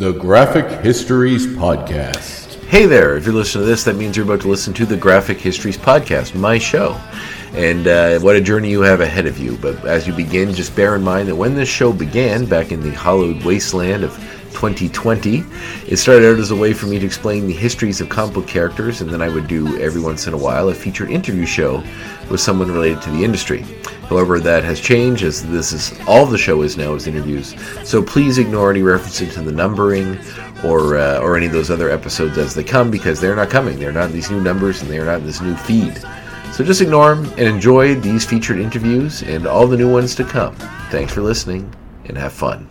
The Graphic Histories Podcast. Hey there, if you're listening to this, that means you're about to listen to the Graphic Histories Podcast, my show. And uh, what a journey you have ahead of you. But as you begin, just bear in mind that when this show began, back in the hollowed wasteland of 2020. It started out as a way for me to explain the histories of comic book characters, and then I would do every once in a while a featured interview show with someone related to the industry. However, that has changed as this is all the show is now is interviews. So please ignore any references to the numbering or uh, or any of those other episodes as they come because they're not coming. They're not in these new numbers and they are not in this new feed. So just ignore them and enjoy these featured interviews and all the new ones to come. Thanks for listening and have fun.